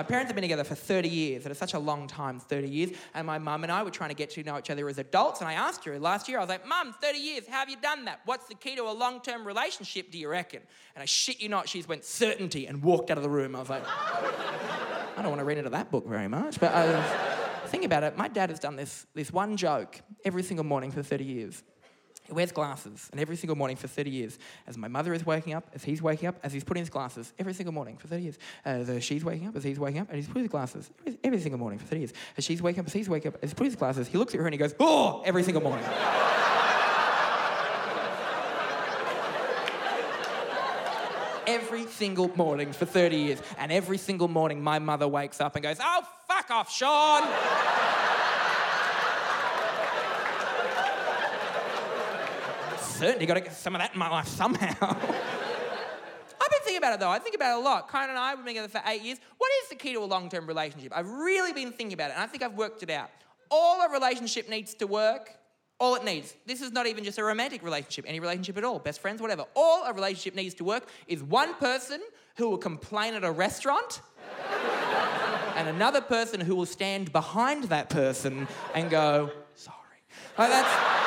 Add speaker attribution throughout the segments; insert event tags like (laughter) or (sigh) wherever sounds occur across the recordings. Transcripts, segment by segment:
Speaker 1: My parents have been together for 30 years, and it's such a long time, 30 years. And my mum and I were trying to get to know each other as adults. And I asked her last year, I was like, Mum, 30 years, how have you done that? What's the key to a long term relationship, do you reckon? And I shit you not, she's went certainty and walked out of the room. I was like, (laughs) I don't want to read into that book very much. But I, was, think about it, my dad has done this, this one joke every single morning for 30 years. He wears glasses, and every single morning for 30 years, as my mother is waking up, as he's waking up, as he's putting his glasses, every single morning for 30 years, as she's waking up, as he's waking up, and he's putting his glasses, every, every single morning for 30 years, as she's waking up, as he's waking up, as he's putting his glasses, he looks at her and he goes, oh, every single morning. (laughs) every single morning for 30 years. And every single morning, my mother wakes up and goes, Oh, fuck off, Sean. Certainly got to get some of that in my life somehow. (laughs) I've been thinking about it though. I think about it a lot. Karen and I have been together for eight years. What is the key to a long term relationship? I've really been thinking about it and I think I've worked it out. All a relationship needs to work, all it needs, this is not even just a romantic relationship, any relationship at all, best friends, whatever. All a relationship needs to work is one person who will complain at a restaurant (laughs) and another person who will stand behind that person and go, sorry. That's.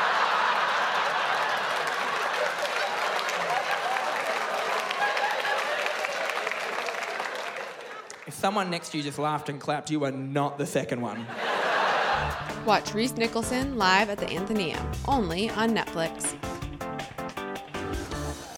Speaker 1: If someone next to you just laughed and clapped, you are not the second one.
Speaker 2: Watch Rhys Nicholson live at the Athenaeum, only on Netflix.